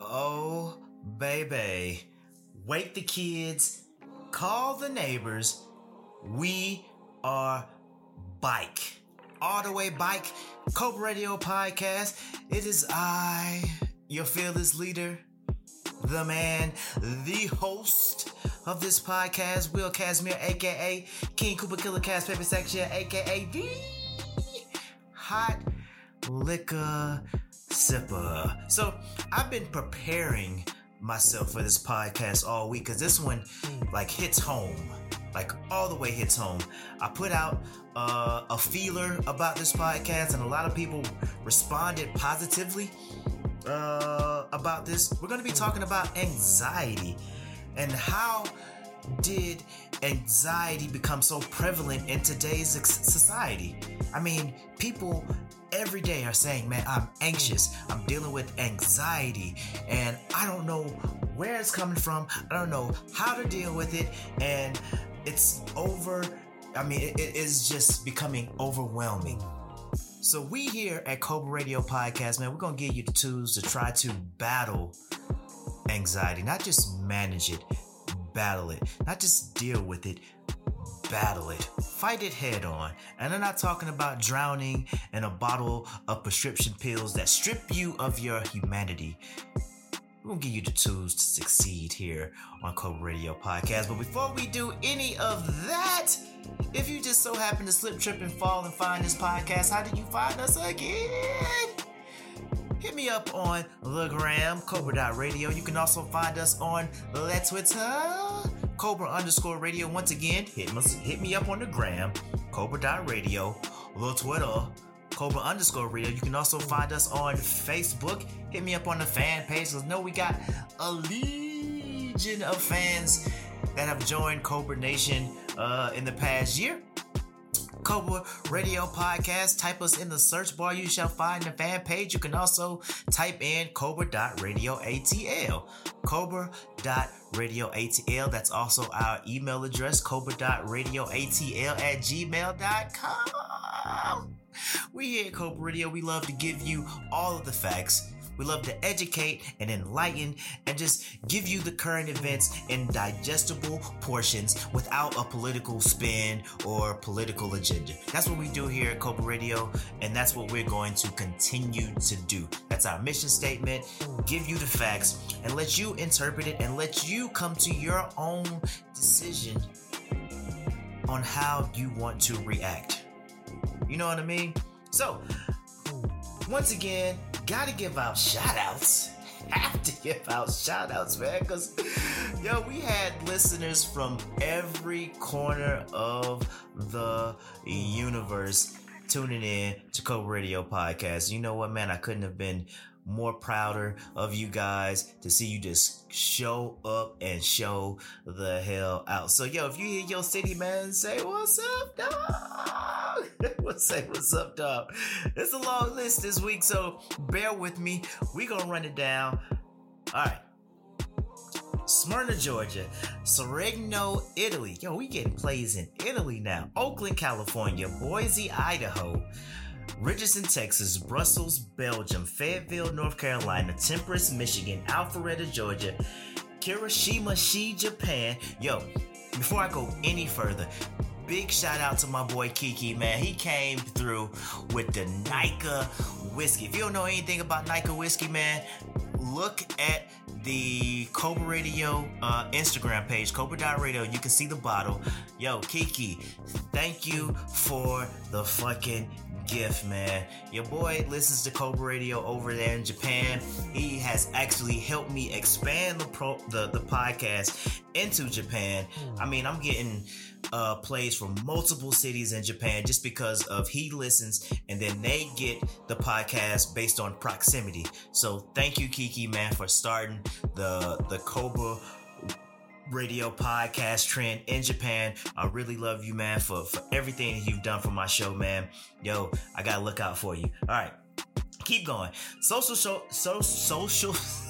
Oh, baby. Wake the kids, call the neighbors. We are bike. All the way bike, Cobra Radio Podcast. It is I, your fearless leader, the man, the host of this podcast, Will Casimir, aka King Cooper Killer Cast Paper Section, aka the Hot Liquor Sipper. So I've been preparing myself for this podcast all week because this one like hits home. Like all the way hits home. I put out uh, a feeler about this podcast and a lot of people responded positively uh, about this. We're going to be talking about anxiety and how did anxiety become so prevalent in today's society. I mean people every day are saying, man, I'm anxious. I'm dealing with anxiety and I don't know where it's coming from. I don't know how to deal with it. And it's over. I mean, it, it is just becoming overwhelming. So we here at Cobra Radio Podcast, man, we're going to give you the tools to try to battle anxiety, not just manage it, battle it, not just deal with it, battle it, fight it head on. And I'm not talking about drowning in a bottle of prescription pills that strip you of your humanity. Gonna give you the tools to succeed here on Cobra Radio Podcast. But before we do any of that, if you just so happen to slip, trip, and fall and find this podcast, how did you find us again? Hit me up on the gram, Cobra.radio. You can also find us on the Twitter, Cobra underscore radio. Once again, hit me, hit me up on the gram, Cobra.radio, little Twitter, Cobra underscore radio. You can also find us on Facebook. Hit me up on the fan page. Let's know we got a legion of fans that have joined Cobra Nation uh, in the past year. Cobra Radio Podcast. Type us in the search bar. You shall find the fan page. You can also type in cobra.radioatl. Cobra.radioatl. That's also our email address, cobra.radioatl at gmail.com. We here at Cobra Radio, we love to give you all of the facts we love to educate and enlighten and just give you the current events in digestible portions without a political spin or political agenda. That's what we do here at Cobra Radio, and that's what we're going to continue to do. That's our mission statement. Give you the facts and let you interpret it and let you come to your own decision on how you want to react. You know what I mean? So, once again, gotta give out shout outs. Have to give out shout outs, man, because yo, we had listeners from every corner of the universe tuning in to Cobra Radio Podcast. You know what, man? I couldn't have been more prouder of you guys to see you just show up and show the hell out. So, yo, if you hear your city, man, say what's up, dog. what's say what's up, dog. It's a long list this week, so bear with me. We gonna run it down. All right. Smyrna, Georgia, Seregno, Italy. Yo, we getting plays in Italy now. Oakland, California, Boise, Idaho, Richardson, Texas, Brussels, Belgium, Fayetteville, North Carolina, Temperance, Michigan, Alpharetta, Georgia, Kirishima, Shi, Japan. Yo, before I go any further, big shout out to my boy Kiki, man. He came through with the Nikka whiskey. If you don't know anything about Nikka whiskey, man, look at the Cobra Radio uh, Instagram page, Cobra.radio. You can see the bottle. Yo, Kiki, thank you for the fucking gift, man. Your boy listens to Cobra Radio over there in Japan. He has actually helped me expand the pro the, the podcast into Japan. I mean, I'm getting uh, plays from multiple cities in Japan just because of he listens and then they get the podcast based on proximity. So thank you, Kiki, man, for starting the the Cobra radio podcast trend in Japan. I really love you, man, for, for everything you've done for my show, man. Yo, I gotta look out for you. All right, keep going. Social, show, so, social,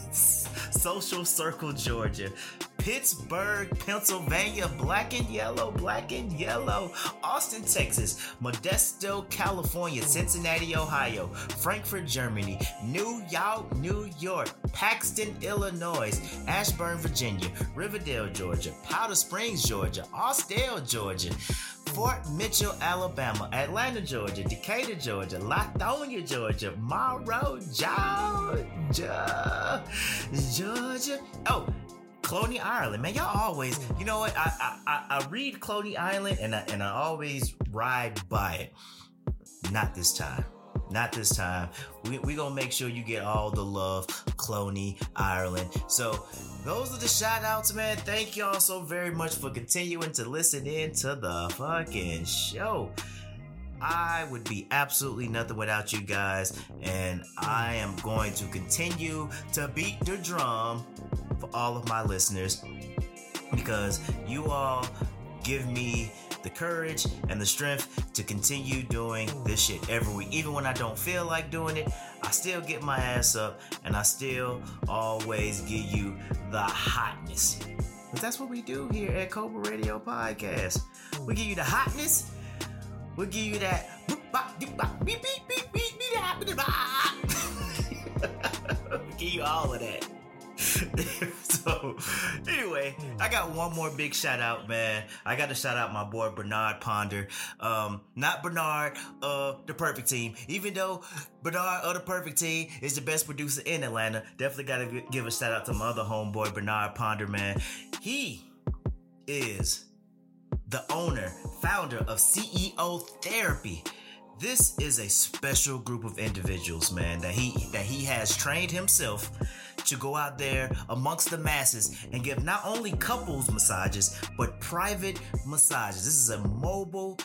social circle, Georgia. Pittsburgh, Pennsylvania, black and yellow, black and yellow. Austin, Texas, Modesto, California, Cincinnati, Ohio, Frankfurt, Germany, New York, New York, Paxton, Illinois, Ashburn, Virginia, Riverdale, Georgia, Powder Springs, Georgia, Austell, Georgia. Fort Mitchell, Alabama, Atlanta, Georgia, Decatur, Georgia, Lithonia, Georgia, Morrow, Georgia, Georgia. Oh, Cloney Island, man, y'all always, you know what? I I, I read Cloney Island and I, and I always ride by it. Not this time. Not this time. We we gonna make sure you get all the love, Cloney Ireland. So those are the shout outs, man. Thank y'all so very much for continuing to listen in to the fucking show. I would be absolutely nothing without you guys, and I am going to continue to beat the drum for all of my listeners because you all give me the courage and the strength to continue doing this shit every week. Even when I don't feel like doing it, I still get my ass up and I still always give you the hotness. But that's what we do here at Cobra Radio Podcast. We give you the hotness. We give you that. we give you all of that. so anyway, I got one more big shout out, man. I got to shout out my boy Bernard Ponder. Um, not Bernard of the Perfect Team, even though Bernard of the Perfect Team is the best producer in Atlanta. Definitely got to give a shout out to my other homeboy Bernard Ponder, man. He is the owner, founder of CEO Therapy this is a special group of individuals, man, that he that he has trained himself to go out there amongst the masses mm-hmm. and give not only couples massages, but private massages. This is a mobile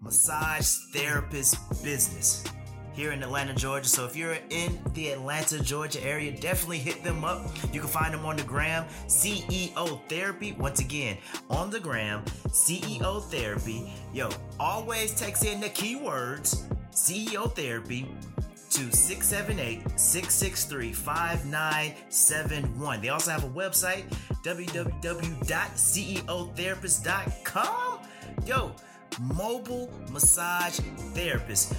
massage therapist business here in Atlanta, Georgia. So if you're in the Atlanta, Georgia area, definitely hit them up. You can find them on the gram, CEO Therapy. Once again, on the gram, CEO Therapy. Yo, always text in the keywords CEO Therapy to 678-663-5971. They also have a website, www.ceotherapist.com. Yo, mobile massage therapist.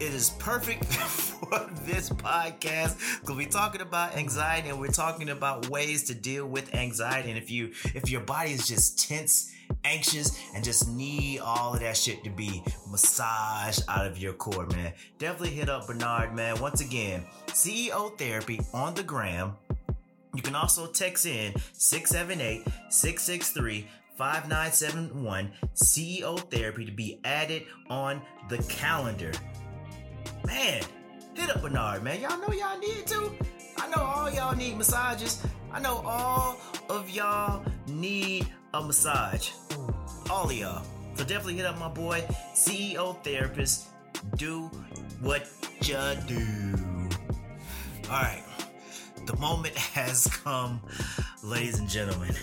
It is perfect for this podcast because we're talking about anxiety and we're talking about ways to deal with anxiety. And if you if your body is just tense anxious and just need all of that shit to be massaged out of your core, man. Definitely hit up Bernard, man. Once again, CEO Therapy on the gram. You can also text in 678 663 5971 CEO Therapy to be added on the calendar. Man, hit up Bernard, man. Y'all know y'all need to. I know all y'all need massages. I know all of y'all need a massage. All of y'all. So definitely hit up my boy, CEO Therapist. Do what you do. Alright. The moment has come, ladies and gentlemen.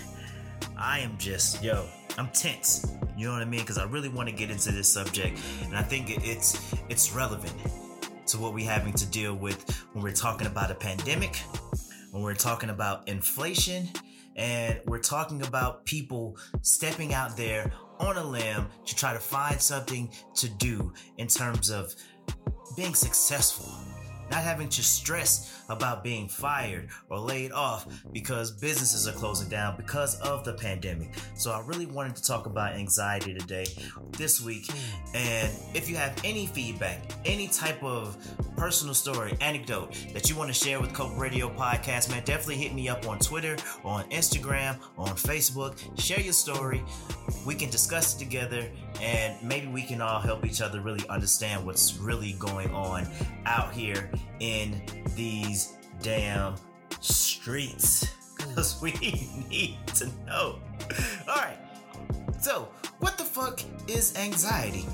I am just, yo, I'm tense. You know what I mean? Because I really want to get into this subject, and I think it's it's relevant to what we're having to deal with when we're talking about a pandemic, when we're talking about inflation, and we're talking about people stepping out there on a limb to try to find something to do in terms of being successful not having to stress about being fired or laid off because businesses are closing down because of the pandemic. So I really wanted to talk about anxiety today, this week. And if you have any feedback, any type of personal story, anecdote that you want to share with Cobra Radio Podcast, man, definitely hit me up on Twitter, on Instagram, on Facebook. Share your story. We can discuss it together and maybe we can all help each other really understand what's really going on out here in these damn streets because we need to know. All right. So, what the fuck is anxiety?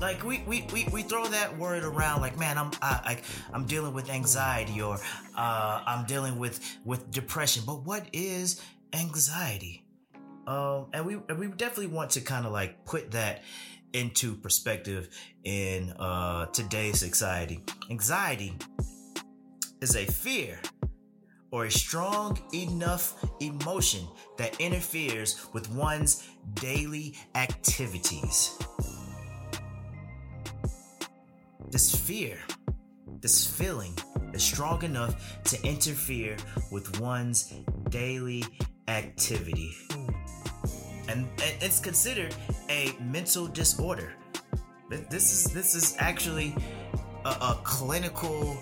Like we, we, we, we throw that word around like man I'm I, I I'm dealing with anxiety or uh, I'm dealing with with depression but what is anxiety? Um, and we and we definitely want to kind of like put that into perspective in uh, today's anxiety. Anxiety is a fear or a strong enough emotion that interferes with one's daily activities. This fear, this feeling is strong enough to interfere with one's daily activity. And, it's considered a mental disorder. This is this is actually a, a clinical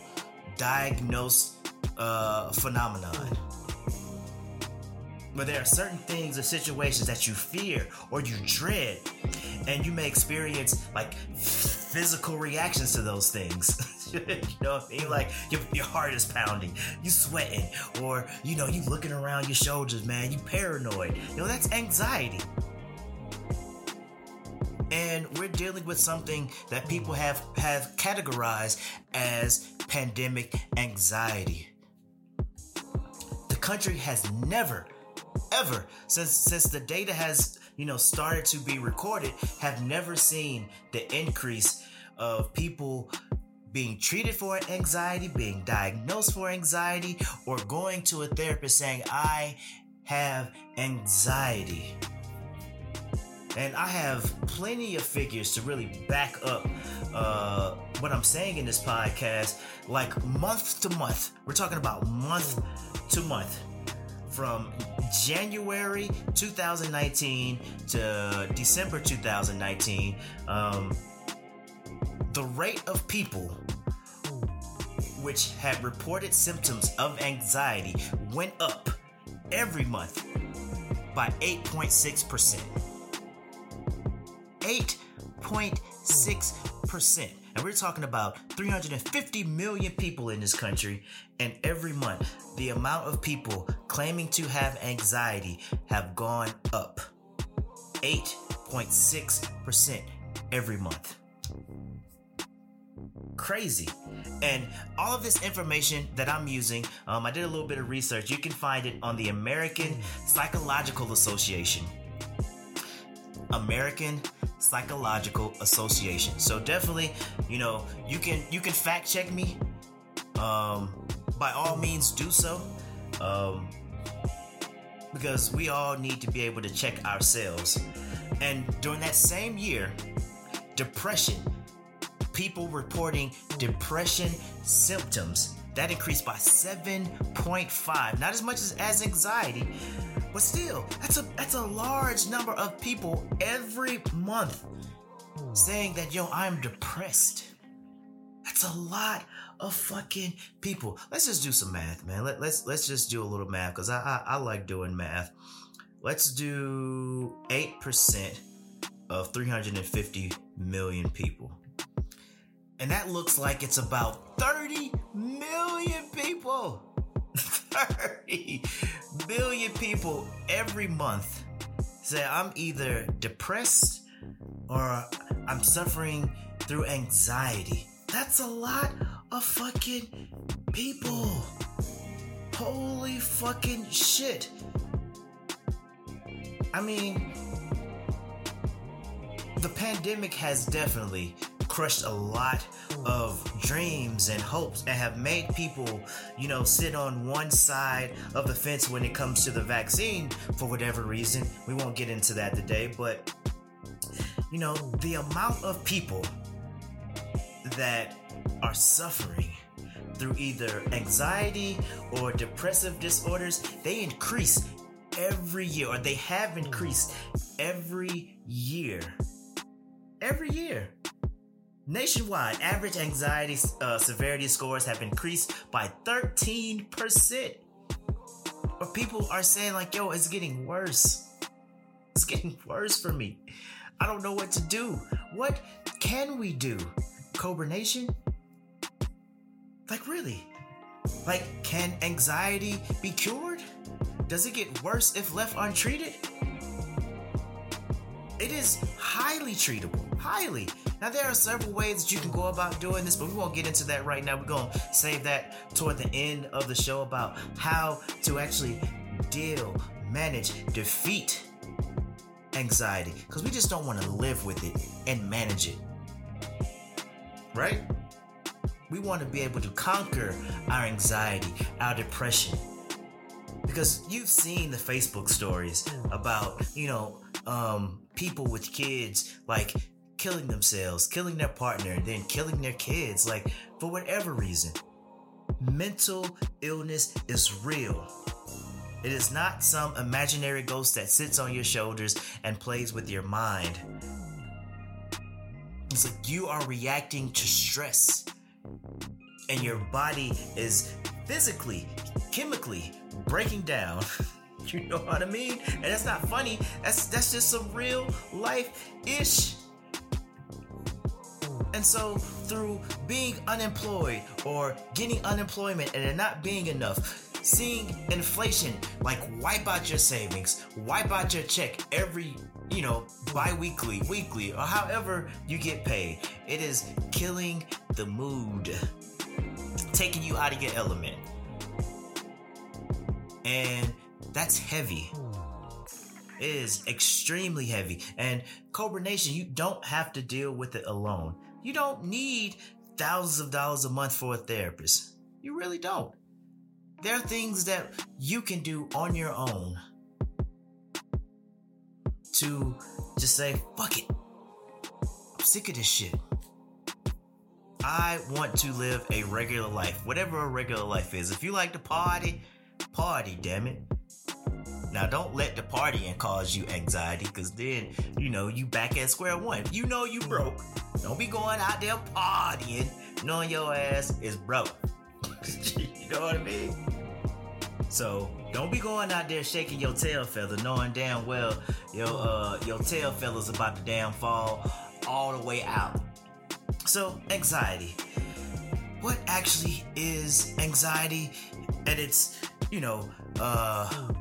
diagnosed uh, phenomenon. But there are certain things or situations that you fear or you dread, and you may experience like physical reactions to those things. you know what I mean? Like your, your heart is pounding, you sweating, or you know, you looking around your shoulders, man, you paranoid. You know, that's anxiety. And we're dealing with something that people have have categorized as pandemic anxiety. The country has never ever since since the data has you know started to be recorded have never seen the increase of people being treated for anxiety, being diagnosed for anxiety, or going to a therapist saying, I have anxiety. And I have plenty of figures to really back up uh, what I'm saying in this podcast, like month to month. We're talking about month to month from January 2019 to December 2019, um, the rate of people which had reported symptoms of anxiety went up every month by 8.6%. 8.6%. And we're talking about 350 million people in this country, and every month, the amount of people claiming to have anxiety have gone up 8.6% every month. Crazy. And all of this information that I'm using, um, I did a little bit of research. You can find it on the American Psychological Association. American Psychological Association. So definitely, you know, you can you can fact check me. Um, by all means, do so. Um, because we all need to be able to check ourselves. And during that same year, depression, people reporting depression symptoms, that increased by 7.5. Not as much as, as anxiety, but still, that's a that's a large number of people every month saying that yo, I'm depressed. That's a lot of fucking people. Let's just do some math, man. Let, let's let's just do a little math because I, I I like doing math. Let's do eight percent of 350 million people. And that looks like it's about 30 million people. 30 billion people every month say I'm either depressed or I'm suffering through anxiety. That's a lot of fucking people. Holy fucking shit. I mean, the pandemic has definitely crushed a lot of dreams and hopes and have made people, you know, sit on one side of the fence when it comes to the vaccine for whatever reason. We won't get into that today, but you know, the amount of people that are suffering through either anxiety or depressive disorders, they increase every year, or they have increased every year. Every year. Nationwide, average anxiety uh, severity scores have increased by 13%. But people are saying, like, yo, it's getting worse. It's getting worse for me. I don't know what to do. What can we do? Cobra Nation? Like, really? Like, can anxiety be cured? Does it get worse if left untreated? It is highly treatable. Highly. Now, there are several ways that you can go about doing this, but we won't get into that right now. We're going to save that toward the end of the show about how to actually deal, manage, defeat anxiety because we just don't want to live with it and manage it. Right? We want to be able to conquer our anxiety, our depression, because you've seen the Facebook stories about, you know, um, people with kids like killing themselves, killing their partner, then killing their kids, like for whatever reason. Mental illness is real. It is not some imaginary ghost that sits on your shoulders and plays with your mind. It's like you are reacting to stress, and your body is physically, chemically breaking down. you know what I mean? And that's not funny. That's that's just some real life ish. And so, through being unemployed or getting unemployment and it not being enough, seeing inflation like wipe out your savings, wipe out your check every, you know, bi weekly, weekly, or however you get paid, it is killing the mood, taking you out of your element. And that's heavy. It is extremely heavy. And Cobra Nation, you don't have to deal with it alone. You don't need thousands of dollars a month for a therapist. You really don't. There are things that you can do on your own to just say, fuck it. I'm sick of this shit. I want to live a regular life, whatever a regular life is. If you like to party, party, damn it. Now, don't let the partying cause you anxiety, because then, you know, you back at square one. You know you broke. Don't be going out there partying, knowing your ass is broke. you know what I mean? So don't be going out there shaking your tail feather, knowing damn well your uh your tail feather's about to damn fall all the way out. So anxiety. What actually is anxiety And its, you know, uh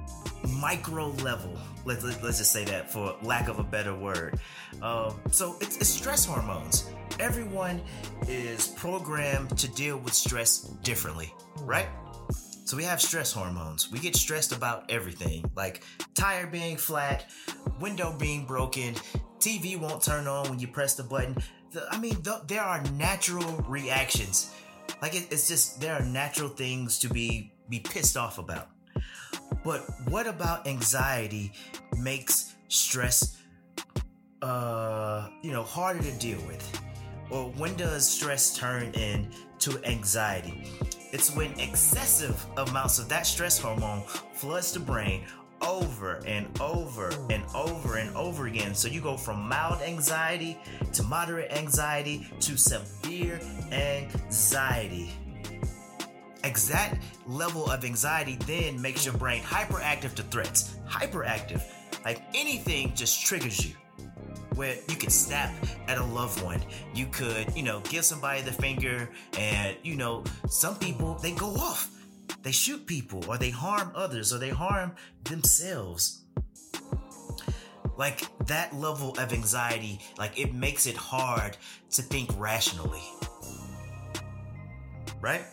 micro level. Let's, let's just say that for lack of a better word. Um, so it's, it's stress hormones. Everyone is programmed to deal with stress differently, right? So we have stress hormones. We get stressed about everything, like tire being flat, window being broken, TV won't turn on when you press the button. The, I mean, the, there are natural reactions. Like it, it's just there are natural things to be be pissed off about. But what about anxiety makes stress uh, you know, harder to deal with? Or when does stress turn into anxiety? It's when excessive amounts of that stress hormone floods the brain over and over and over and over again. So you go from mild anxiety to moderate anxiety to severe anxiety. Exact level of anxiety then makes your brain hyperactive to threats. Hyperactive. Like anything just triggers you where you could snap at a loved one. You could, you know, give somebody the finger and, you know, some people, they go off. They shoot people or they harm others or they harm themselves. Like that level of anxiety, like it makes it hard to think rationally. Right?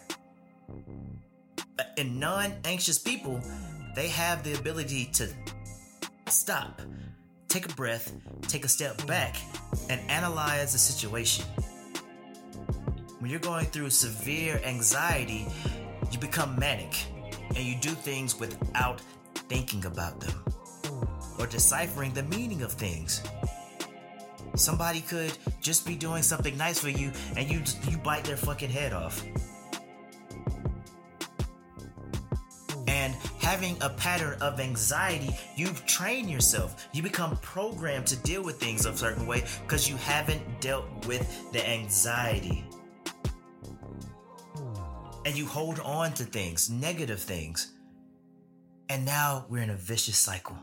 And non anxious people, they have the ability to stop take a breath, take a step back, and analyze the situation. When you're going through severe anxiety, you become manic and you do things without thinking about them or deciphering the meaning of things. Somebody could just be doing something nice for you and you you bite their fucking head off. Having a pattern of anxiety, you've trained yourself. You become programmed to deal with things a certain way because you haven't dealt with the anxiety. And you hold on to things, negative things. And now we're in a vicious cycle.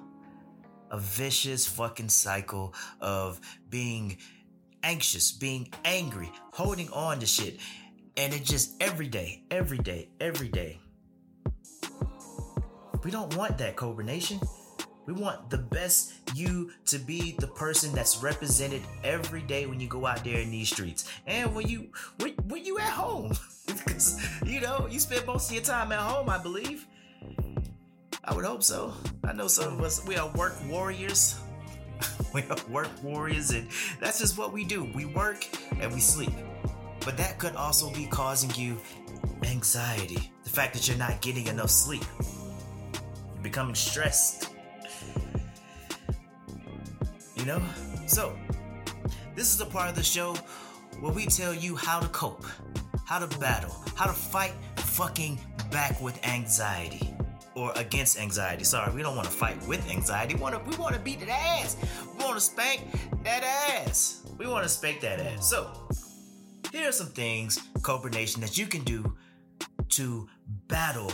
A vicious fucking cycle of being anxious, being angry, holding on to shit. And it just every day, every day, every day. We don't want that, Cobra Nation. We want the best you to be the person that's represented every day when you go out there in these streets and when you when, when you at home. because you know you spend most of your time at home, I believe. I would hope so. I know some of us we are work warriors. we are work warriors, and that's just what we do. We work and we sleep. But that could also be causing you anxiety. The fact that you're not getting enough sleep becoming stressed. You know? So, this is the part of the show where we tell you how to cope, how to battle, how to fight fucking back with anxiety or against anxiety. Sorry, we don't want to fight with anxiety. We want to we want to beat that ass. We want to spank that ass. We want to spank that ass. So, here are some things, Cobra Nation, that you can do to battle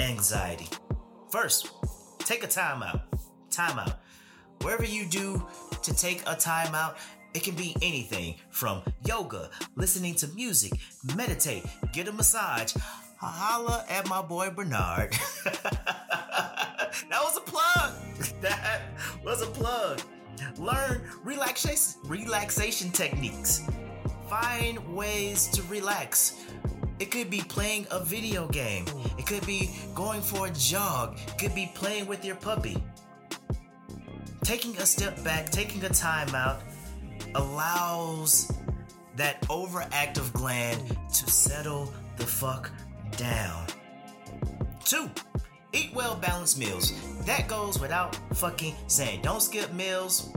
anxiety. First, take a timeout. Timeout. Wherever you do to take a timeout, it can be anything from yoga, listening to music, meditate, get a massage, holla at my boy Bernard. that was a plug. That was a plug. Learn relaxation relaxation techniques. Find ways to relax. It could be playing a video game. It could be going for a jog. It could be playing with your puppy. Taking a step back, taking a time out allows that overactive gland to settle the fuck down. Two, eat well balanced meals. That goes without fucking saying. Don't skip meals.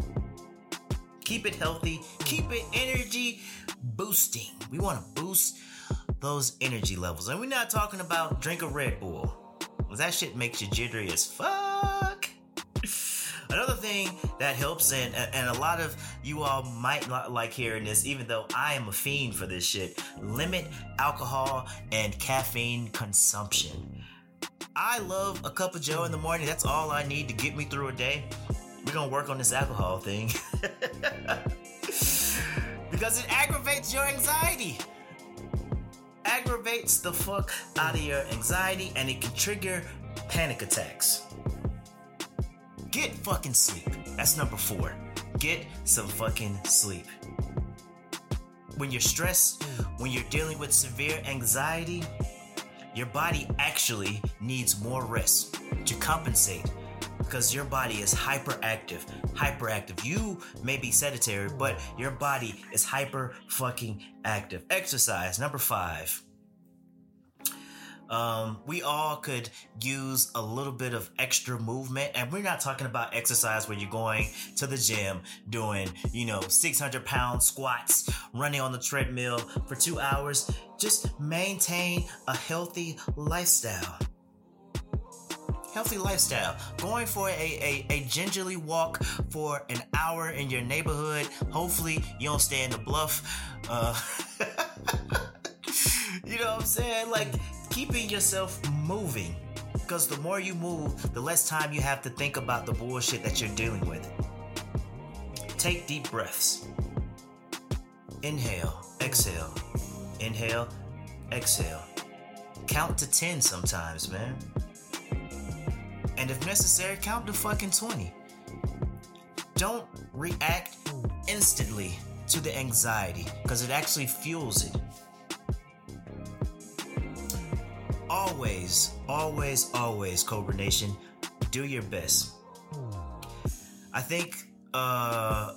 Keep it healthy. Keep it energy boosting. We want to boost those energy levels. And we're not talking about drink a Red Bull. That shit makes you jittery as fuck. Another thing that helps, and, and a lot of you all might not like hearing this, even though I am a fiend for this shit, limit alcohol and caffeine consumption. I love a cup of Joe in the morning. That's all I need to get me through a day. We're gonna work on this alcohol thing. because it aggravates your anxiety. Aggravates the fuck out of your anxiety and it can trigger panic attacks. Get fucking sleep. That's number four. Get some fucking sleep. When you're stressed, when you're dealing with severe anxiety, your body actually needs more rest to compensate because your body is hyperactive. Hyperactive. You may be sedentary, but your body is hyper fucking active. Exercise, number five. Um, we all could use a little bit of extra movement, and we're not talking about exercise where you're going to the gym doing, you know, 600 pound squats, running on the treadmill for two hours. Just maintain a healthy lifestyle healthy lifestyle. Going for a, a, a gingerly walk for an hour in your neighborhood. Hopefully, you don't stay in the bluff. Uh, you know what I'm saying? Like, keeping yourself moving. Because the more you move, the less time you have to think about the bullshit that you're dealing with. Take deep breaths. Inhale, exhale. Inhale, exhale. Count to 10 sometimes, man. And if necessary, count to fucking 20. Don't react instantly to the anxiety because it actually fuels it. Always, always, always, Cobra Nation, do your best. I think uh,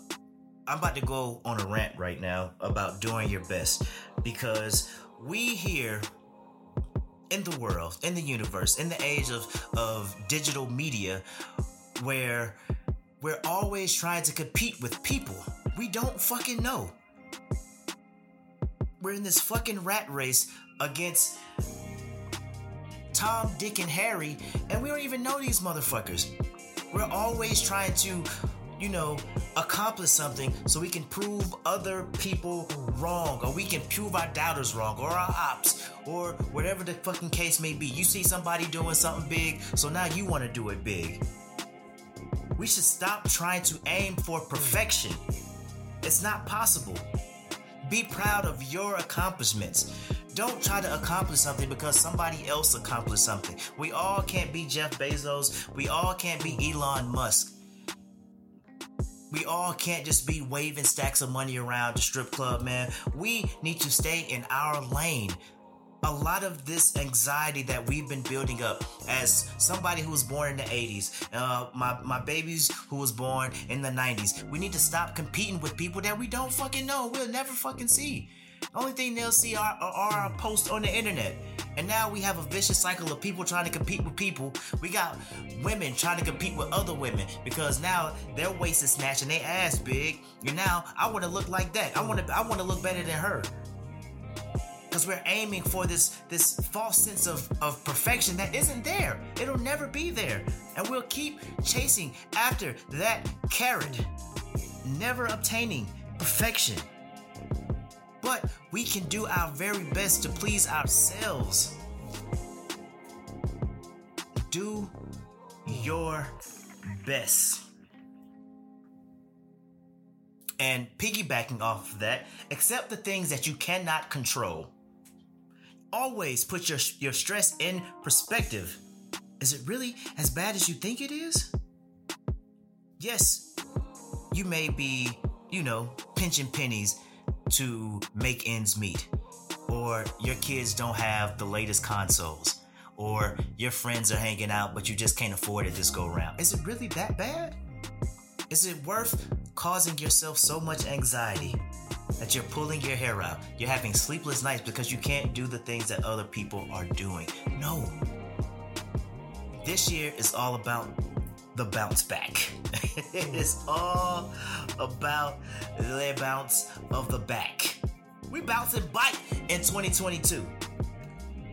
I'm about to go on a rant right now about doing your best because we here in the world, in the universe, in the age of, of digital media, where we're always trying to compete with people we don't fucking know. We're in this fucking rat race against Tom, Dick, and Harry, and we don't even know these motherfuckers. We're always trying to you know, accomplish something so we can prove other people wrong, or we can prove our doubters wrong, or our ops, or whatever the fucking case may be. You see somebody doing something big, so now you want to do it big. We should stop trying to aim for perfection. It's not possible. Be proud of your accomplishments. Don't try to accomplish something because somebody else accomplished something. We all can't be Jeff Bezos. We all can't be Elon Musk. We all can't just be waving stacks of money around the strip club, man. We need to stay in our lane. A lot of this anxiety that we've been building up as somebody who was born in the 80s, uh, my, my babies who was born in the 90s, we need to stop competing with people that we don't fucking know. We'll never fucking see. Only thing they'll see are our posts on the internet. And now we have a vicious cycle of people trying to compete with people. We got women trying to compete with other women because now their waist is snatched and their ass big. And now I want to look like that. I want to I want to look better than her. Cause we're aiming for this this false sense of, of perfection that isn't there. It'll never be there. And we'll keep chasing after that carrot, never obtaining perfection. But we can do our very best to please ourselves. Do your best. And piggybacking off of that, accept the things that you cannot control. Always put your, your stress in perspective. Is it really as bad as you think it is? Yes, you may be, you know, pinching pennies to make ends meet, or your kids don't have the latest consoles, or your friends are hanging out but you just can't afford it this go around. Is it really that bad? Is it worth causing yourself so much anxiety that you're pulling your hair out? You're having sleepless nights because you can't do the things that other people are doing. No. This year is all about the bounce back. it is all about the bounce of the back. We bouncing back in 2022.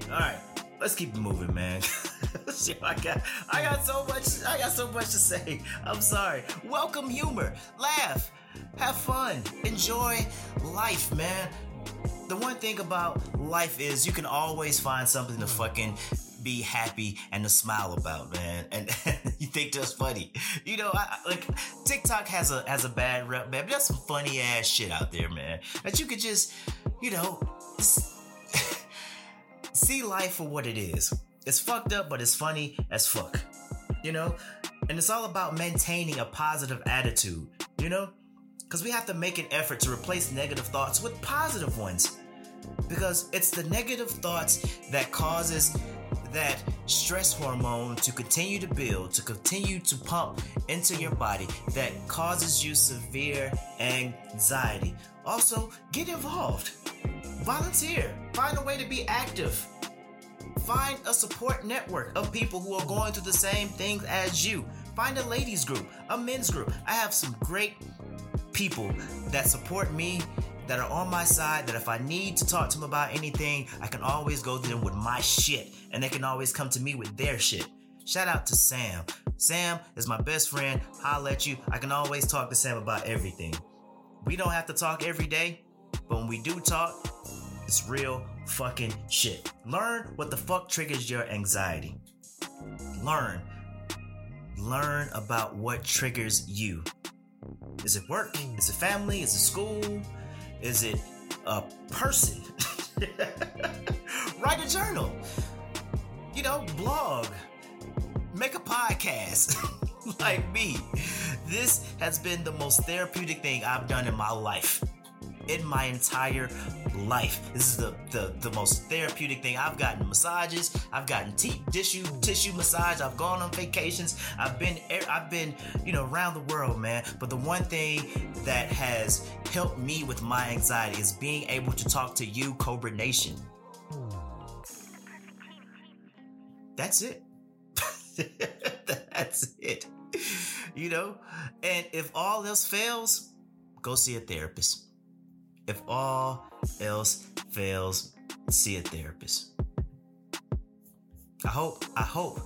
All right, let's keep it moving, man. I got, I got so much, I got so much to say. I'm sorry. Welcome humor, laugh, have fun, enjoy life, man. The one thing about life is you can always find something to mm. fucking be happy and to smile about, man. And, you think that's funny, you know? I, like TikTok has a has a bad rep, man. But there's some funny ass shit out there, man. That you could just, you know, see life for what it is. It's fucked up, but it's funny as fuck, you know. And it's all about maintaining a positive attitude, you know, because we have to make an effort to replace negative thoughts with positive ones because it's the negative thoughts that causes that stress hormone to continue to build, to continue to pump into your body that causes you severe anxiety. Also, get involved. Volunteer. Find a way to be active. Find a support network of people who are going through the same things as you. Find a ladies group, a men's group. I have some great people that support me that are on my side that if I need to talk to them about anything, I can always go to them with my shit and they can always come to me with their shit. Shout out to Sam. Sam is my best friend. I'll let you. I can always talk to Sam about everything. We don't have to talk every day, but when we do talk, it's real fucking shit. Learn what the fuck triggers your anxiety. Learn. Learn about what triggers you. Is it work? Is it family? Is it school? Is it a person? Write a journal. You know, blog. Make a podcast. like me. This has been the most therapeutic thing I've done in my life in my entire life. This is the, the, the most therapeutic thing. I've gotten massages, I've gotten t- tissue tissue massage, I've gone on vacations, I've been I've been, you know, around the world, man. But the one thing that has helped me with my anxiety is being able to talk to you, Cobra Nation. That's it. That's it. You know? And if all else fails, go see a therapist. If all else fails, see a therapist. I hope, I hope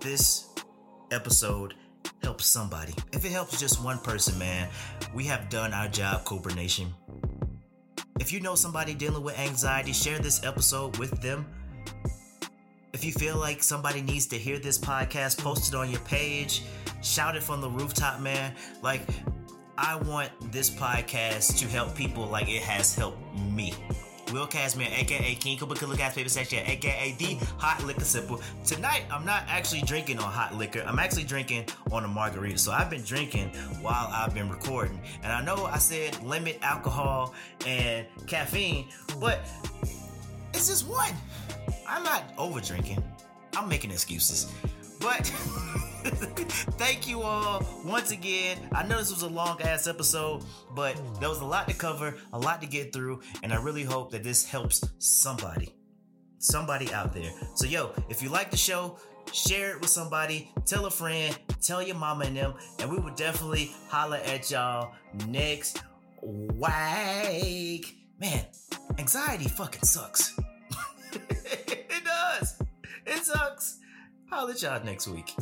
this episode helps somebody. If it helps just one person, man, we have done our job, Cobra Nation. If you know somebody dealing with anxiety, share this episode with them. If you feel like somebody needs to hear this podcast, post it on your page, shout it from the rooftop, man. Like, I want this podcast to help people like it has helped me. Will Casimir, aka King Killer Gas Paper Section, aka the Hot Liquor Sipper. Tonight, I'm not actually drinking on hot liquor. I'm actually drinking on a margarita. So I've been drinking while I've been recording. And I know I said limit alcohol and caffeine, but it's just one. I'm not over drinking. I'm making excuses. But thank you all once again. I know this was a long ass episode, but there was a lot to cover, a lot to get through, and I really hope that this helps somebody. somebody out there. So, yo, if you like the show, share it with somebody, tell a friend, tell your mama and them, and we will definitely holla at y'all next week. Man, anxiety fucking sucks. it does. It sucks. Holla at y'all next week.